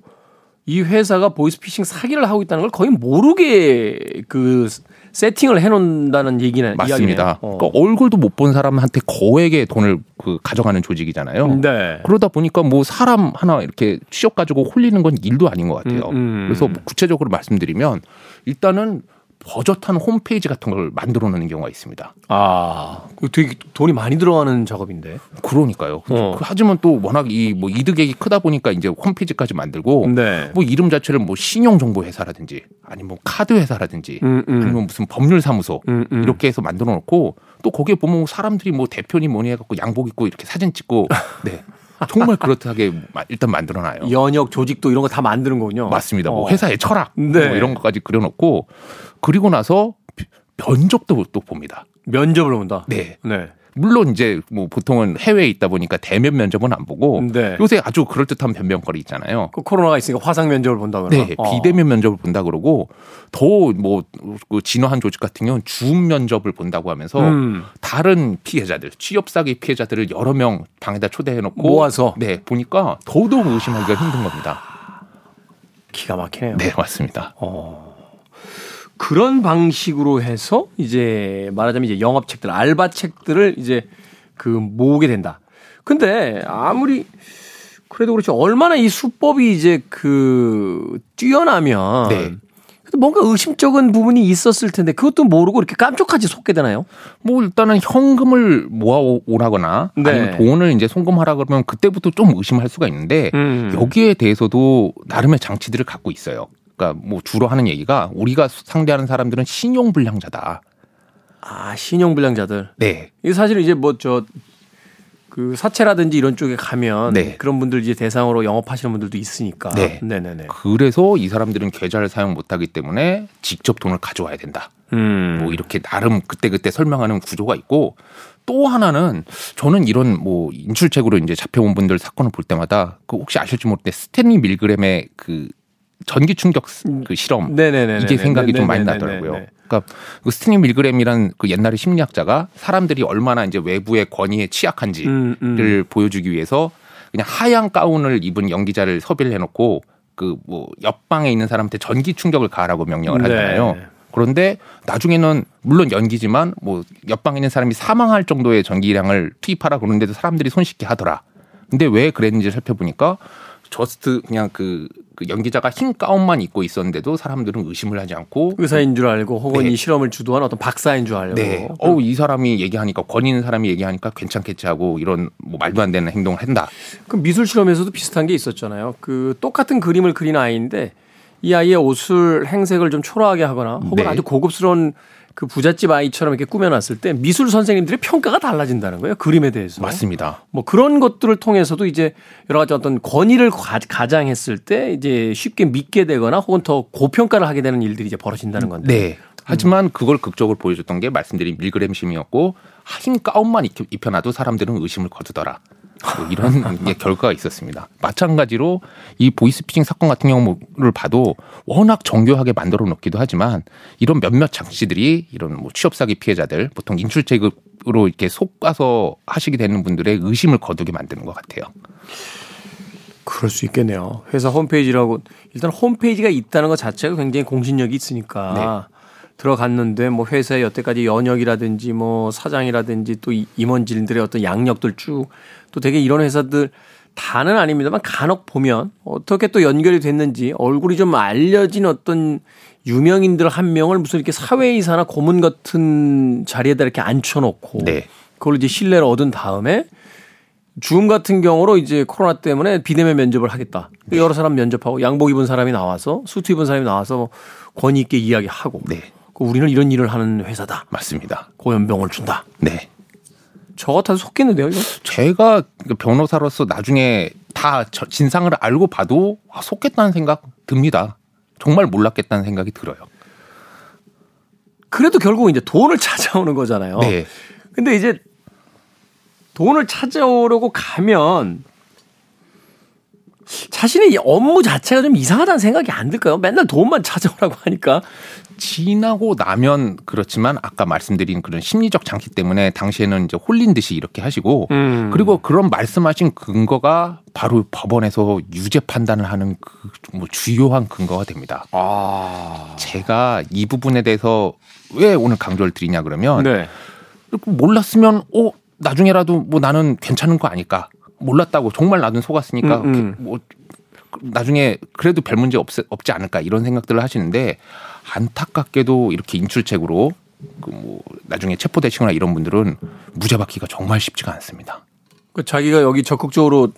이 회사가 보이스피싱 사기를 하고 있다는 걸 거의 모르게 그 세팅을 해놓는다는 얘기는 맞습니다. 어. 그러니까 얼굴도 못 본 사람한테 거액의 돈을 그 가져가는 조직이잖아요. 네. 그러다 보니까 뭐 사람 하나 이렇게 취업 가지고 홀리는 건 일도 아닌 것 같아요. 음, 음. 그래서 뭐 구체적으로 말씀드리면 일단은 버젓한 홈페이지 같은 걸 만들어 놓는 경우가 있습니다. 아, 그 되게 돈이 많이 들어가는 작업인데. 그러니까요. 어. 그 하지만 또 워낙 이 뭐 이득액이 크다 보니까 이제 홈페이지까지 만들고 네. 뭐 이름 자체를 뭐 신용정보 회사라든지 아니면 뭐 카드 회사라든지 음, 음. 그리고 무슨 법률 사무소 음, 음, 이렇게 해서 만들어 놓고 또 거기에 보면 사람들이 뭐 대표님 뭐니 해갖고 양복 입고 이렇게 사진 찍고 네. 정말 그렇다게 일단 만들어놔요. 연역 조직도 이런 거 다 만드는 거군요. 맞습니다. 뭐 어. 회사의 철학 네. 뭐 이런 것까지 그려놓고 그리고 나서 면접도 또 봅니다. 면접을 본다. 네. 네. 물론 이제 뭐 보통은 해외에 있다 보니까 대면 면접은 안 보고 네. 요새 아주 그럴듯한 변명거리 있잖아요. 그 코로나가 있으니까 화상 면접을 본다 그러나? 네, 어. 비대면 면접을 본다 그러고 더뭐 그 진화한 조직 같은 경우는 줌 면접을 본다고 하면서 음. 다른 피해자들, 취업 사기 피해자들을 여러 명 방에다 초대해 놓고 모아서 네, 보니까 더더욱 의심하기가 힘든 겁니다. 기가 막히네요. 네, 맞습니다. 어. 그런 방식으로 해서 이제 말하자면 이제 영업책들, 알바책들을 이제 그 모으게 된다. 근데 아무리 그래도 그렇지 얼마나 이 수법이 이제 그 뛰어나면 네. 뭔가 의심적인 부분이 있었을 텐데 그것도 모르고 이렇게 깜짝하지 속게 되나요? 뭐 일단은 현금을 모아 오라거나 네. 아니면 돈을 이제 송금하라 그러면 그때부터 좀 의심할 수가 있는데 음. 여기에 대해서도 나름의 장치들을 갖고 있어요. 그러니까 뭐 주로 하는 얘기가 우리가 상대하는 사람들은 신용 불량자다. 아 신용 불량자들. 네. 이 사실 이제 뭐 저 그 사채라든지 이런 쪽에 가면 네. 그런 분들 이제 대상으로 영업하시는 분들도 있으니까. 네. 네네네. 그래서 이 사람들은 계좌를 사용 못하기 때문에 직접 돈을 가져와야 된다. 음. 뭐 이렇게 나름 그때 그때 설명하는 구조가 있고 또 하나는 저는 이런 뭐 인출책으로 이제 잡혀온 분들 사건을 볼 때마다 그 혹시 아실지 모르는데 스탠리 밀그램의 그 전기 충격 그 실험 네네네네. 이게 생각이 좀 많이 나더라고요. 그러니까 그 스티닝 밀그램이란 그 옛날의 심리학자가 사람들이 얼마나 이제 외부의 권위에 취약한지를 음, 음. 보여주기 위해서 그냥 하얀 가운을 입은 연기자를 섭외를 해놓고 그 뭐 옆방에 있는 사람한테 전기 충격을 가하라고 명령을 하잖아요. 네. 그런데 나중에는 물론 연기지만 뭐 옆방에 있는 사람이 사망할 정도의 전기량을 투입하라 그러는데도 사람들이 손쉽게 하더라. 근데 왜 그랬는지 살펴보니까 저스트 그냥 그, 그 연기자가 흰 가운만 입고 있었는데도 사람들은 의심을 하지 않고 의사인 줄 알고 혹은 네. 이 실험을 주도한 어떤 박사인 줄 알고 네. 어, 이 사람이 얘기하니까 권위 있는 사람이 얘기하니까 괜찮겠지 하고 이런 뭐 말도 안 되는 행동을 한다. 그 미술 실험에서도 비슷한 게 있었잖아요. 그 똑같은 그림을 그린 아이인데 이 아이의 옷을 행색을 좀 초라하게 하거나 혹은 네. 아주 고급스러운 그 부잣집 아이처럼 이렇게 꾸며놨을 때 미술 선생님들의 평가가 달라진다는 거예요. 그림에 대해서. 맞습니다. 뭐 그런 것들을 통해서도 이제 여러 가지 어떤 권위를 가장했을 때 이제 쉽게 믿게 되거나 혹은 더 고평가를 하게 되는 일들이 이제 벌어진다는 건데. 네. 하지만 그걸 극적으로 보여줬던 게 말씀드린 밀그램 심이었고 흰 가운만 입혀놔도 사람들은 의심을 거두더라. 뭐 이런 결과가 있었습니다. 마찬가지로 이 보이스피싱 사건 같은 경우를 봐도 워낙 정교하게 만들어 놓기도 하지만 이런 몇몇 장치들이 이런 뭐 취업 사기 피해자들 보통 인출제급으로 이렇게 속가서 하시게 되는 분들의 의심을 거두게 만드는 것 같아요. 그럴 수 있겠네요. 회사 홈페이지라고 일단 홈페이지가 있다는 것 자체가 굉장히 공신력이 있으니까 네. 들어갔는데 뭐 회사의 여태까지 연역이라든지 뭐 사장이라든지 또 임원진들의 어떤 양력들 쭉 또 되게 이런 회사들 다는 아닙니다만 간혹 보면 어떻게 또 연결이 됐는지 얼굴이 좀 알려진 어떤 유명인들 한 명을 무슨 이렇게 사회이사나 고문 같은 자리에다 이렇게 앉혀놓고 네. 그걸 이제 신뢰를 얻은 다음에 줌 같은 경우로 이제 코로나 때문에 비대면 면접을 하겠다. 네. 여러 사람 면접하고 양복 입은 사람이 나와서 수트 입은 사람이 나와서 권위 있게 이야기하고 네. 그 우리는 이런 일을 하는 회사다. 맞습니다. 고연병을 준다. 네. 저 같아도 속겠는데요, 이거? 제가 그 변호사로서 나중에 다 진상을 알고 봐도 아, 속겠다는 생각 듭니다. 정말 몰랐겠다는 생각이 들어요. 그래도 결국 이제 돈을 찾아오는 거잖아요. 네. 근데 이제 돈을 찾아오려고 가면 자신의 업무 자체가 좀 이상하다는 생각이 안 들까요? 맨날 돈만 찾아오라고 하니까. 지나고 나면 그렇지만 아까 말씀드린 그런 심리적 장치 때문에 당시에는 이제 홀린 듯이 이렇게 하시고 음. 그리고 그런 말씀하신 근거가 바로 법원에서 유죄 판단을 하는 그 뭐 주요한 근거가 됩니다. 아. 제가 이 부분에 대해서 왜 오늘 강조를 드리냐 그러면 네. 몰랐으면 어 나중에라도 뭐 나는 괜찮은 거 아닐까 몰랐다고 정말 나도 속았으니까 음, 음. 뭐 나중에 그래도 별 문제 없, 없지 않을까 이런 생각들을 하시는데 안타깝게도 이렇게 인출책으로 그 뭐 나중에 체포되시거나 이런 분들은 무죄 받기가 정말 쉽지가 않습니다. 그 자기가 여기 적극적으로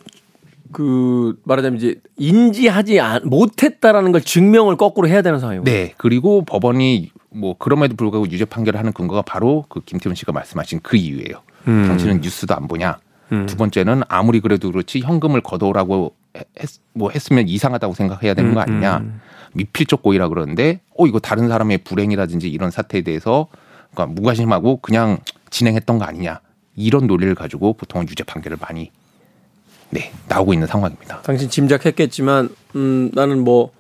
그 말하자면 이제 인지하지 못했다라는 걸 증명을 거꾸로 해야 되는 상황이고. 네. 그리고 법원이 뭐 그럼에도 불구하고 유죄 판결을 하는 근거가 바로 그 김태훈 씨가 말씀하신 그 이유예요. 음. 당신은 뉴스도 안 보냐? 음. 두 번째는 아무리 그래도 그렇지 현금을 걷어오라고 했, 뭐 했으면 이상하다고 생각해야 되는 거 음, 아니냐. 음. 미필적 고의라 그러는데 어 이거 다른 사람의 불행이라든지 이런 사태에 대해서 그러니까 무관심하고 그냥 진행했던 거 아니냐. 이런 논리를 가지고 보통은 유죄 판결을 많이 네, 나오고 있는 상황입니다. 당신 짐작했겠지만 음 나는 뭐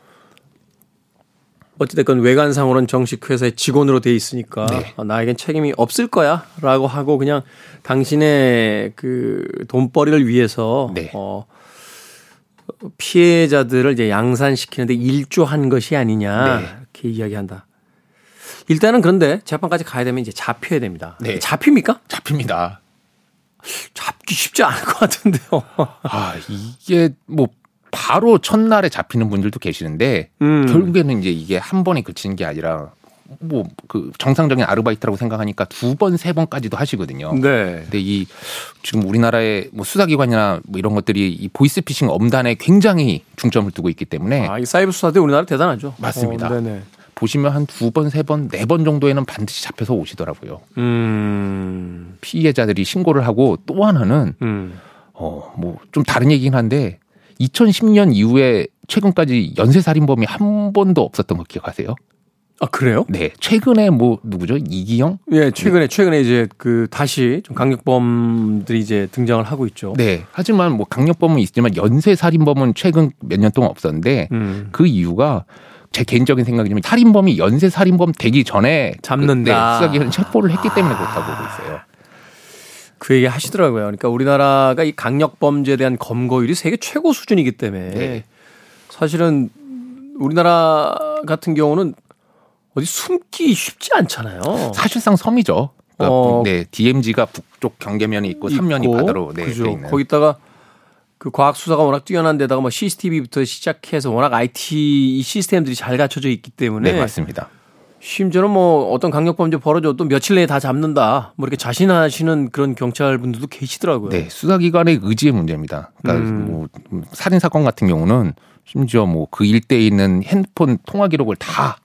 어찌됐건 외관상으로는 정식 회사의 직원으로 돼 있으니까 네. 어, 나에겐 책임이 없을 거야 라고 하고 그냥 당신의 그 돈벌이를 위해서 네. 어 피해자들을 이제 양산시키는데 일조한 것이 아니냐 네. 이렇게 이야기한다. 일단은 그런데 재판까지 가야 되면 이제 잡혀야 됩니다. 네. 잡힙니까? 잡힙니다. 잡기 쉽지 않을 것 같은데요. 아, 이게 뭐 바로 첫날에 잡히는 분들도 계시는데 음. 결국에는 이제 이게 한 번에 그치는 게 아니라 뭐 그 정상적인 아르바이트라고 생각하니까 두 번, 세 번까지도 하시거든요. 네. 근데 이 지금 우리나라의 뭐 수사기관이나 뭐 이런 것들이 이 보이스피싱 엄단에 굉장히 중점을 두고 있기 때문에 아, 이 사이버 수사대 우리나라 대단하죠. 맞습니다. 어, 보시면 한 두 번, 세 번, 네 번 정도에는 반드시 잡혀서 오시더라고요. 음. 피해자들이 신고를 하고 또 하나는 음. 어, 뭐 좀 다른 얘기긴 한데 2010년 이후에 최근까지 연쇄 살인범이 한 번도 없었던 거 기억하세요? 아 그래요? 네, 최근에 뭐 누구죠? 이기영? 예, 최근에 최근에 이제 그 다시 좀 강력범들이 이제 등장을 하고 있죠. 네, 하지만 뭐 강력범은 있지만 연쇄 살인범은 최근 몇 년 동안 없었는데 음. 그 이유가 제 개인적인 생각이지만 살인범이 연쇄 살인범 되기 전에 잡는다. 그, 네, 수사기관 체포를 했기 때문에 그렇다고 보고 있어요. 그 얘기 하시더라고요. 그러니까 우리나라가 이 강력 범죄에 대한 검거율이 세계 최고 수준이기 때문에 네. 사실은 우리나라 같은 경우는 어디 숨기 쉽지 않잖아요. 사실상 섬이죠. 그러니까 어, 네, DMZ가 북쪽 경계면이 있고 삼면이 바다로 네, 그죠. 거기다가 그 과학 수사가 워낙 뛰어난 데다가 뭐 CCTV부터 시작해서 워낙 IT 시스템들이 잘 갖춰져 있기 때문에 네, 맞습니다. 심지어는 뭐 어떤 강력범죄 벌어져도 며칠 내에 다 잡는다. 뭐 이렇게 자신하시는 그런 경찰분들도 계시더라고요. 네, 수사기관의 의지의 문제입니다. 그러니까 음. 뭐 살인 사건 같은 경우는 심지어 뭐 그 일대에 있는 핸드폰 통화 기록을 다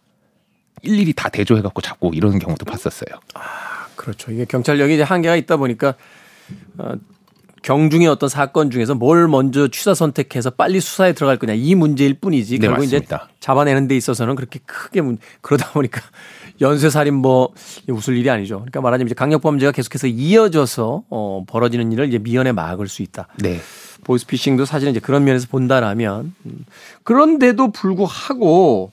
일일이 다 대조해 갖고 잡고 이런 경우도 봤었어요. 아, 그렇죠. 이게 경찰력이 이제 한계가 있다 보니까 어, 경중의 어떤 사건 중에서 뭘 먼저 취사 선택해서 빨리 수사에 들어갈 거냐 이 문제일 뿐이지 네, 결국 맞습니다. 이제 잡아내는 데 있어서는 그렇게 크게 문 그러다 보니까 연쇄살인 뭐 웃을 일이 아니죠. 그러니까 말하자면 이제 강력범죄가 계속해서 이어져서 어 벌어지는 일을 이제 미연에 막을 수 있다. 네. 보이스피싱도 사실은 이제 그런 면에서 본다라면 음. 그런데도 불구하고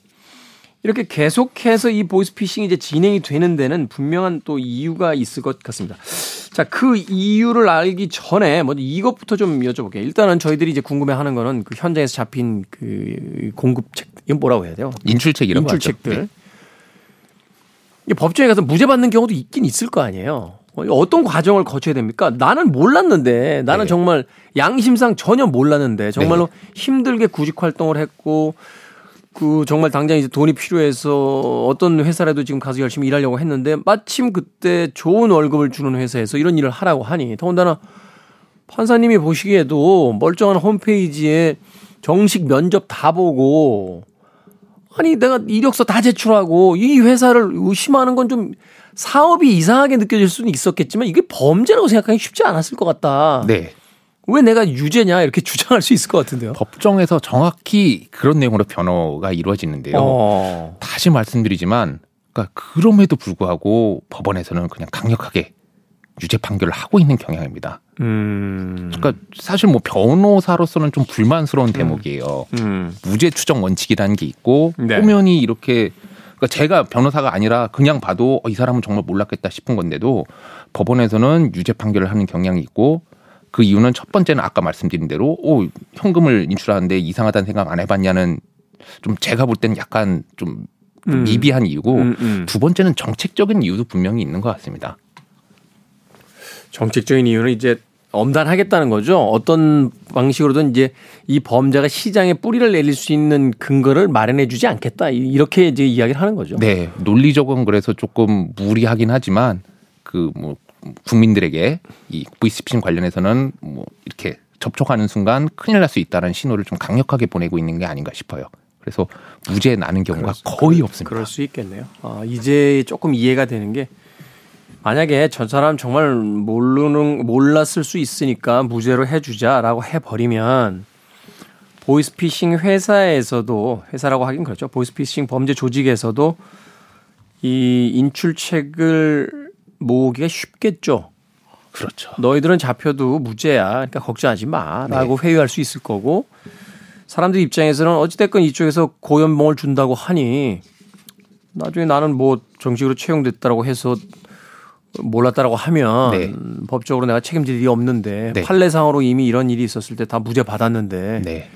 이렇게 계속해서 이 보이스피싱이 이제 진행이 되는 데는 분명한 또 이유가 있을 것 같습니다. 자, 그 이유를 알기 전에 먼저 이것부터 좀 여쭤볼게요. 일단은 저희들이 이제 궁금해 하는 거는 그 현장에서 잡힌 그 공급책, 이건 뭐라고 해야 돼요? 인출책 이런 인출책들. 네. 이게 법정에 가서 무죄 받는 경우도 있긴 있을 거 아니에요. 어떤 과정을 거쳐야 됩니까? 나는 몰랐는데, 나는 네. 정말 양심상 전혀 몰랐는데, 정말로 네. 힘들게 구직 활동을 했고, 그 정말 당장 이제 돈이 필요해서 어떤 회사라도 지금 가서 열심히 일하려고 했는데 마침 그때 좋은 월급을 주는 회사에서 이런 일을 하라고 하니 더군다나 판사님이 보시기에도 멀쩡한 홈페이지에 정식 면접 다 보고 아니 내가 이력서 다 제출하고 이 회사를 의심하는 건 좀 사업이 이상하게 느껴질 수는 있었겠지만 이게 범죄라고 생각하기 쉽지 않았을 것 같다. 네. 왜 내가 유죄냐 이렇게 주장할 수 있을 것 같은데요. 법정에서 정확히 그런 내용으로 변호가 이루어지는데요. 어. 다시 말씀드리지만, 그러니까 그럼에도 불구하고 법원에서는 그냥 강력하게 유죄 판결을 하고 있는 경향입니다. 음. 그러니까 사실 뭐 변호사로서는 좀 불만스러운 음. 대목이에요. 음. 무죄 추정 원칙이라는 게 있고 네. 호면이 이렇게 그러니까 제가 변호사가 아니라 그냥 봐도 어, 이 사람은 정말 몰랐겠다 싶은 건데도 법원에서는 유죄 판결을 하는 경향이 있고 그 이유는 첫 번째는 아까 말씀드린 대로 오 현금을 인출하는데 이상하다는 생각 안 해봤냐는 좀 제가 볼 때는 약간 좀 음. 미비한 이유고 음, 음. 두 번째는 정책적인 이유도 분명히 있는 것 같습니다. 정책적인 이유는 이제 엄단하겠다는 거죠. 어떤 방식으로든 이제 이 범죄가 시장에 뿌리를 내릴 수 있는 근거를 마련해 주지 않겠다. 이렇게 이제 이야기를 하는 거죠. 네. 논리적은 그래서 조금 무리하긴 하지만 그 뭐 국민들에게 이 보이스피싱 관련해서는 뭐 이렇게 접촉하는 순간 큰일 날 수 있다는 신호를 좀 강력하게 보내고 있는 게 아닌가 싶어요. 그래서 무죄 나는 경우가 그럴, 거의 없습니다. 그럴 수 있겠네요. 아, 이제 조금 이해가 되는 게 만약에 저 사람 정말 모르는 몰랐을 수 있으니까 무죄로 해주자라고 해버리면 보이스피싱 회사에서도 회사라고 하긴 그렇죠. 보이스피싱 범죄 조직에서도 이 인출책을 모으기가 쉽겠죠. 그렇죠. 너희들은 잡혀도 무죄야. 그러니까 걱정하지 마. 라고 네. 회유할 수 있을 거고 사람들 입장에서는 어찌됐건 이쪽에서 고연봉을 준다고 하니 나중에 나는 뭐 정식으로 채용됐다라고 해서 몰랐다라고 하면 네. 법적으로 내가 책임질 일이 없는데 네. 판례상으로 이미 이런 일이 있었을 때 다 무죄 받았는데 네.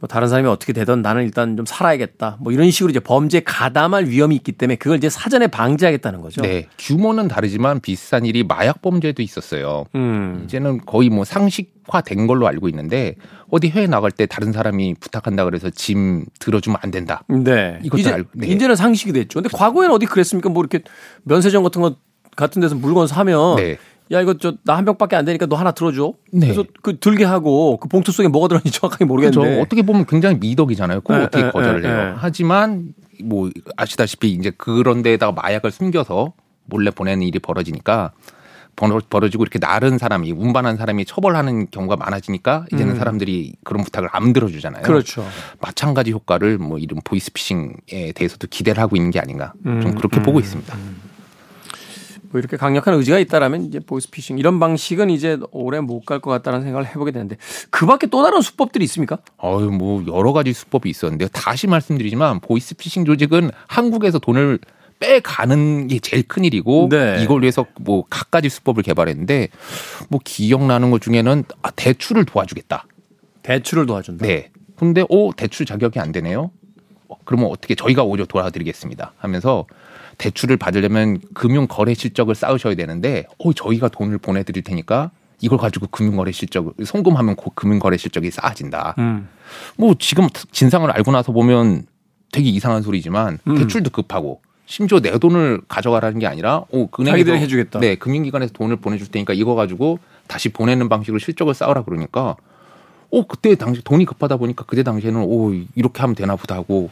뭐 다른 사람이 어떻게 되든 나는 일단 좀 살아야겠다. 뭐 이런 식으로 이제 범죄 가담할 위험이 있기 때문에 그걸 이제 사전에 방지하겠다는 거죠. 네. 규모는 다르지만 비슷한 일이 마약 범죄도 있었어요. 음. 이제는 거의 뭐 상식화된 걸로 알고 있는데 어디 해외 나갈 때 다른 사람이 부탁한다 그래서 짐 들어주면 안 된다. 네. 이것도 이제, 알고. 네. 이제는 상식이 됐죠. 근데 과거에는 어디 그랬습니까? 뭐 이렇게 면세점 같은 거 같은 데서 물건 사면 네. 야 이거 저 나 한 병밖에 안 되니까 너 하나 들어줘. 네. 그래서 그 들게 하고 그 봉투 속에 뭐가 들었는지 정확하게 모르겠는데 그렇죠. 어떻게 보면 굉장히 미덕이잖아요. 그걸 네, 어떻게 네, 거절을 네, 해요. 네. 하지만 뭐 아시다시피 이제 그런 데에다가 마약을 숨겨서 몰래 보내는 일이 벌어지니까 벌어지고 이렇게 나른 사람이 운반한 사람이 처벌하는 경우가 많아지니까 이제는 음. 사람들이 그런 부탁을 안 들어주잖아요. 그렇죠. 마찬가지 효과를 뭐 이런 보이스피싱에 대해서도 기대를 하고 있는 게 아닌가 좀 음. 그렇게 음. 보고 있습니다. 음. 뭐 이렇게 강력한 의지가 있다라면 이제 보이스피싱 이런 방식은 이제 오래 못 갈 것 같다는 생각을 해보게 되는데 그 밖에 또 다른 수법들이 있습니까? 어유 뭐 여러 가지 수법이 있었는데 다시 말씀드리지만 보이스피싱 조직은 한국에서 돈을 빼가는 게 제일 큰 일이고 네. 이걸 위해서 뭐 갖가지 수법을 개발했는데 뭐 기억나는 것 중에는 아, 대출을 도와주겠다. 대출을 도와준다. 네. 근데 오 대출 자격이 안 되네요. 어, 그러면 어떻게 저희가 오히려 도와드리겠습니다. 하면서 대출을 받으려면 금융 거래 실적을 쌓으셔야 되는데 어 저희가 돈을 보내 드릴 테니까 이걸 가지고 금융 거래 실적 송금하면 금융 거래 실적이 쌓아진다. 음. 뭐 지금 진상을 알고 나서 보면 되게 이상한 소리지만 음. 대출도 급하고 심지어 내 돈을 가져가라는 게 아니라 어, 은행에서 해주겠다. 네, 금융기관에서 돈을 보내줄 테니까 이거 가지고 다시 보내는 방식으로 실적을 쌓으라 그러니까 어 그때 당시 돈이 급하다 보니까 그때 당시에는 오 이렇게 하면 되나 보다 하고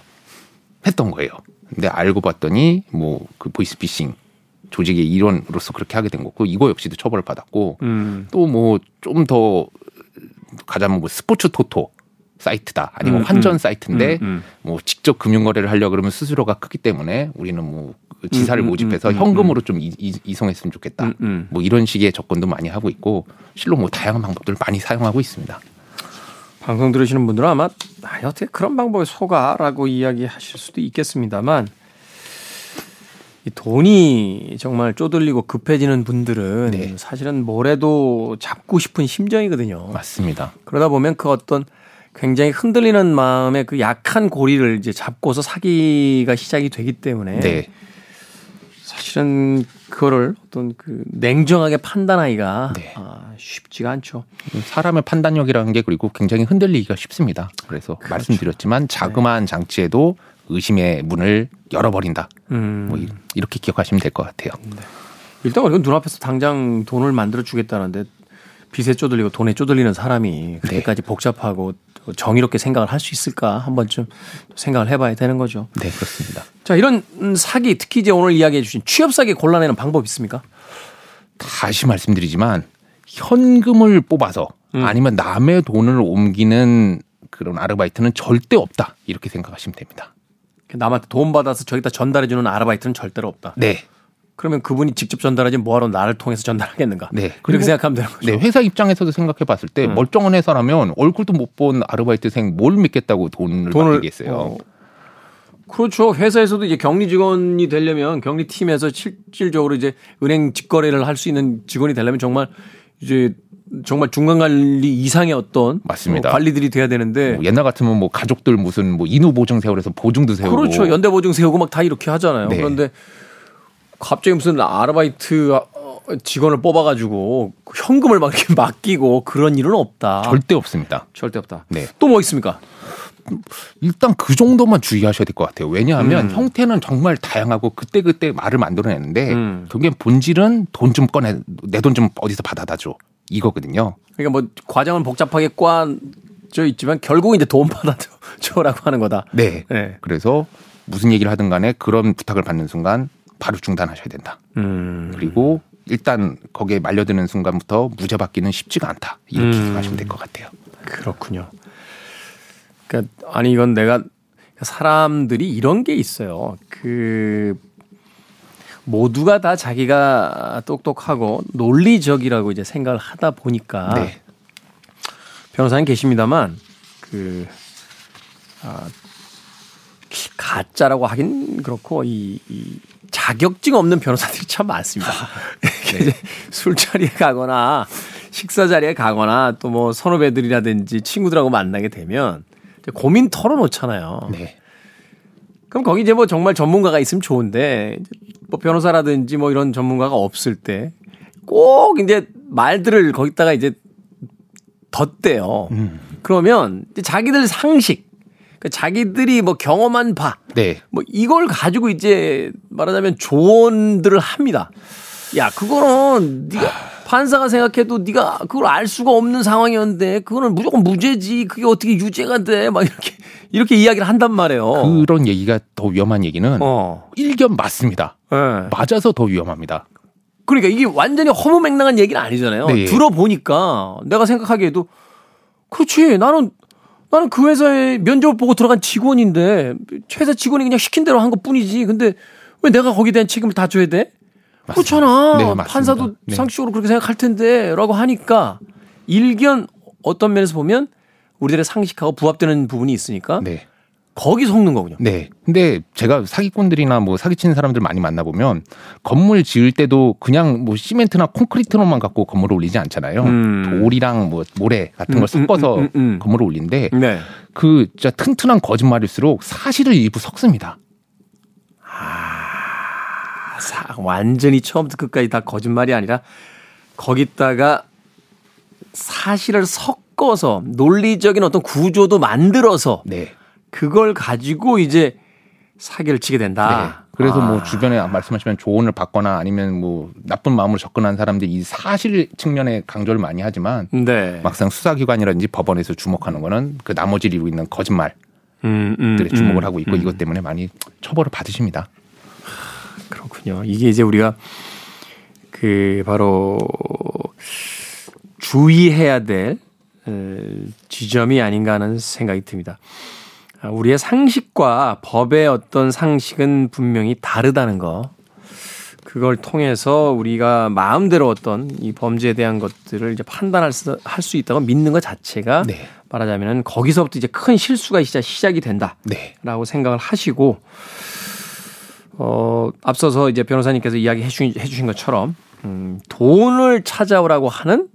했던 거예요. 근데 알고 봤더니 뭐 그 보이스피싱 조직의 일원으로서 그렇게 하게 된 거고 이거 역시도 처벌을 받았고 음. 또뭐 좀 더 가자면 뭐 스포츠 토토 사이트다 아니면 음, 환전 음, 사이트인데 음, 음. 뭐 직접 금융 거래를 하려 그러면 수수료가 크기 때문에 우리는 뭐그 지사를 음, 모집해서 현금으로 좀 이, 이, 송했으면 좋겠다 뭐 이런 식의 접근도 많이 하고 있고 실로 뭐 다양한 방법들을 많이 사용하고 있습니다. 방송 들으시는 분들은 아마 아, 어떻게 그런 방법에 속아라고 이야기하실 수도 있겠습니다만 이 돈이 정말 쪼들리고 급해지는 분들은 네. 사실은 뭐래도 잡고 싶은 심정이거든요. 맞습니다. 그러다 보면 그 어떤 굉장히 흔들리는 마음의 그 약한 고리를 이제 잡고서 사기가 시작이 되기 때문에 네. 사실은 그거를 어떤 그 냉정하게 판단하기가 네. 아, 쉽지가 않죠. 사람의 판단력이라는 게 그리고 굉장히 흔들리기가 쉽습니다. 그래서 그렇죠. 말씀드렸지만 자그마한 네. 장치에도 의심의 문을 열어버린다. 음. 뭐 이렇게 기억하시면 될 것 같아요. 네. 일단 이건 눈앞에서 당장 돈을 만들어 주겠다는데 빚에 쪼들리고 돈에 쪼들리는 사람이 그렇게까지 네. 복잡하고 정의롭게 생각을 할 수 있을까 한 번쯤 생각을 해봐야 되는 거죠. 네, 그렇습니다. 자, 이런 사기 특히 이제 오늘 이야기해 주신 취업 사기 골라내는 방법 있습니까? 다시 말씀드리지만 현금을 뽑아서 음. 아니면 남의 돈을 옮기는 그런 아르바이트는 절대 없다 이렇게 생각하시면 됩니다. 남한테 돈 받아서 저기다 전달해주는 아르바이트는 절대로 없다. 네. 그러면 그분이 직접 전달하지 뭐하러 나를 통해서 전달하겠는가? 네. 그렇게 생각하면 되는 거죠. 네. 회사 입장에서도 생각해 봤을 때 음. 멀쩡한 회사라면 얼굴도 못 본 아르바이트생 뭘 믿겠다고 돈을, 돈을 맡기겠어요. 어. 그렇죠. 회사에서도 이제 격리 직원이 되려면 격리 팀에서 실질적으로 이제 은행 직거래를 할 수 있는 직원이 되려면 정말 이제 정말 중간 관리 이상의 어떤 맞습니다. 어, 관리들이 돼야 되는데 뭐 옛날 같으면 뭐 가족들 무슨 뭐 인후 보증 세월에서 보증도 세우고 그렇죠. 연대 보증 세우고 막 다 이렇게 하잖아요. 네. 그런데 갑자기 무슨 아르바이트 어, 직원을 뽑아가지고 현금을 막 이렇게 맡기고 그런 일은 없다. 절대 없습니다. 절대 없다. 네. 또 뭐 있습니까? 일단 그 정도만 주의하셔야 될 것 같아요. 왜냐하면 음. 형태는 정말 다양하고 그때그때 말을 만들어내는데 음. 결국엔 본질은 돈 좀 꺼내 내 돈 좀 어디서 받아다 줘 이거거든요. 그러니까 뭐 과정은 복잡하게 꽈져 있지만 결국 이제 돈 받아줘라고 하는 거다. 네. 네. 그래서 무슨 얘기를 하든 간에 그런 부탁을 받는 순간 바로 중단하셔야 된다. 음. 그리고 일단 거기에 말려드는 순간부터 무죄 받기는 쉽지가 않다. 이렇게 음. 생각하시면 될 것 같아요. 그렇군요. 그러니까 아니 이건 내가 사람들이 이런 게 있어요. 그 모두가 다 자기가 똑똑하고 논리적이라고 이제 생각을 하다 보니까 네. 변호사님 계십니다만 그 아, 가짜라고 하긴 그렇고 이, 이 자격증 없는 변호사들이 참 많습니다. 네. 술자리에 가거나 식사 자리에 가거나 또 뭐 선후배들이라든지 친구들하고 만나게 되면 고민 털어놓잖아요. 네. 그럼 거기 이제 뭐 정말 전문가가 있으면 좋은데 뭐 변호사라든지 뭐 이런 전문가가 없을 때 꼭 이제 말들을 거기다가 이제 덧대요. 음. 그러면 자기들 상식 그 자기들이 뭐 경험한 바, 네. 뭐 이걸 가지고 이제 말하자면 조언들을 합니다. 야, 그거는 네가 판사가 생각해도 네가 그걸 알 수가 없는 상황이었는데 그거는 무조건 무죄지. 그게 어떻게 유죄가 돼? 막 이렇게 이렇게 이야기를 한단 말이에요. 그런 얘기가 더 위험한 얘기는 어. 일견 맞습니다. 네. 맞아서 더 위험합니다. 그러니까 이게 완전히 허무맹랑한 얘기는 아니잖아요. 네. 들어보니까 내가 생각하기에도 그렇지. 나는 나는 그 회사에 면접을 보고 들어간 직원인데 회사 직원이 그냥 시킨 대로 한 것 뿐이지. 근데 왜 내가 거기에 대한 책임을 다 져야 돼? 그렇잖아. 네, 판사도 네. 상식적으로 그렇게 생각할 텐데 라고 하니까 일견 어떤 면에서 보면 우리들의 상식하고 부합되는 부분이 있으니까 네. 거기 속는 거군요. 네. 근데 제가 사기꾼들이나 뭐 사기치는 사람들 많이 만나 보면 건물 지을 때도 그냥 뭐 시멘트나 콘크리트로만 갖고 건물을 올리지 않잖아요. 음. 돌이랑 뭐 모래 같은 걸 음, 음, 섞어서 음, 음, 음, 건물을 올린데 네. 그 진짜 튼튼한 거짓말일수록 사실을 일부 섞습니다. 아, 완전히 처음부터 끝까지 다 거짓말이 아니라 거기다가 사실을 섞어서 논리적인 어떤 구조도 만들어서 네. 그걸 가지고 이제 사기를 치게 된다. 네. 그래서 뭐 아. 뭐 주변에 말씀하시면 조언을 받거나 아니면 뭐 나쁜 마음으로 접근한 사람들이 이 사실 측면에 강조를 많이 하지만 네. 막상 수사기관이라든지 법원에서 주목하는 거는 그 나머지를 이루고 있는 거짓말 음, 음, 주목을 음, 하고 있고 음. 이것 때문에 많이 처벌을 받으십니다. 그렇군요. 이게 이제 우리가 그 바로 주의해야 될 지점이 아닌가 하는 생각이 듭니다. 아, 우리의 상식과 법의 어떤 상식은 분명히 다르다는 거. 그걸 통해서 우리가 마음대로 어떤 이 범죄에 대한 것들을 이제 판단할 수, 할 수 있다고 믿는 것 자체가 네. 말하자면 거기서부터 이제 큰 실수가 진짜 시작이 된다라고 네. 생각을 하시고 어 앞서서 이제 변호사님께서 이야기 해 주신, 해 주신 것처럼 음, 돈을 찾아오라고 하는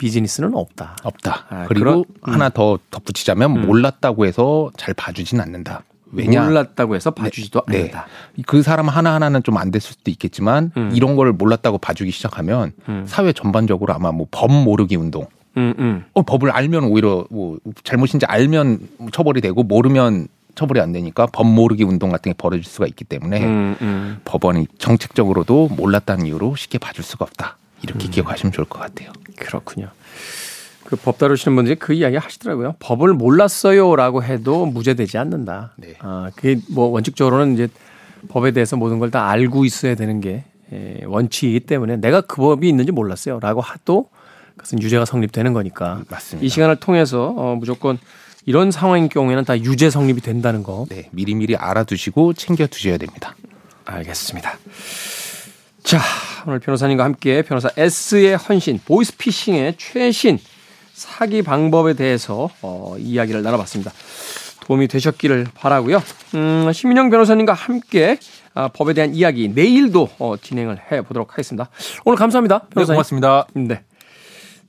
비즈니스는 없다. 없다. 아, 그리고 그런, 음. 하나 더 덧붙이자면 음. 몰랐다고 해서 잘 봐주진 않는다. 왜냐? 몰랐다고 해서 봐주지도 네. 않는다. 네. 그 사람 하나하나는 좀 안 됐을 수도 있겠지만 음. 이런 걸 몰랐다고 봐주기 시작하면 음. 사회 전반적으로 아마 뭐 법 모르기 운동. 음, 음. 어, 법을 알면 오히려 뭐 잘못인지 알면 처벌이 되고 모르면 처벌이 안 되니까 법 모르기 운동 같은 게 벌어질 수가 있기 때문에 음, 음. 법원이 정책적으로도 몰랐다는 이유로 쉽게 봐줄 수가 없다. 이렇게 음. 기억하시면 좋을 것 같아요. 그렇군요. 그 법 다루시는 분들이 그 이야기 하시더라고요. 법을 몰랐어요라고 해도 무죄되지 않는다. 네. 아, 그게 뭐 원칙적으로는 이제 법에 대해서 모든 걸 다 알고 있어야 되는 게 예, 원칙이기 때문에 내가 그 법이 있는지 몰랐어요라고 하도 그것은 유죄가 성립되는 거니까. 맞습니다. 이 시간을 통해서 어, 무조건 이런 상황인 경우에는 다 유죄 성립이 된다는 거. 네, 미리미리 알아두시고 챙겨 두셔야 됩니다. 알겠습니다. 자, 오늘 변호사님과 함께 변호사 S의 헌신, 보이스피싱의 최신 사기 방법에 대해서 어, 이야기를 나눠봤습니다. 도움이 되셨기를 바라고요. 음, 신민영 변호사님과 함께 아, 법에 대한 이야기 내일도 어, 진행을 해 보도록 하겠습니다. 오늘 감사합니다. 변호사님. 네, 고맙습니다. 네.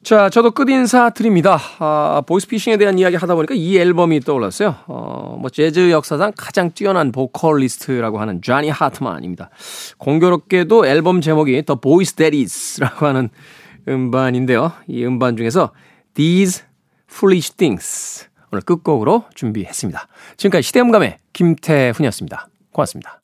자, 저도 끝인사 드립니다. 아, 보이스피싱에 대한 이야기 하다 보니까 이 앨범이 떠올랐어요. 어, 뭐, 재즈 역사상 가장 뛰어난 보컬리스트라고 하는 쟈니 하트만입니다. 공교롭게도 앨범 제목이 The Boys Is라고 하는 음반인데요. 이 음반 중에서 These Foolish Things 오늘 끝곡으로 준비했습니다. 지금까지 시대음감의 김태훈이었습니다. 고맙습니다.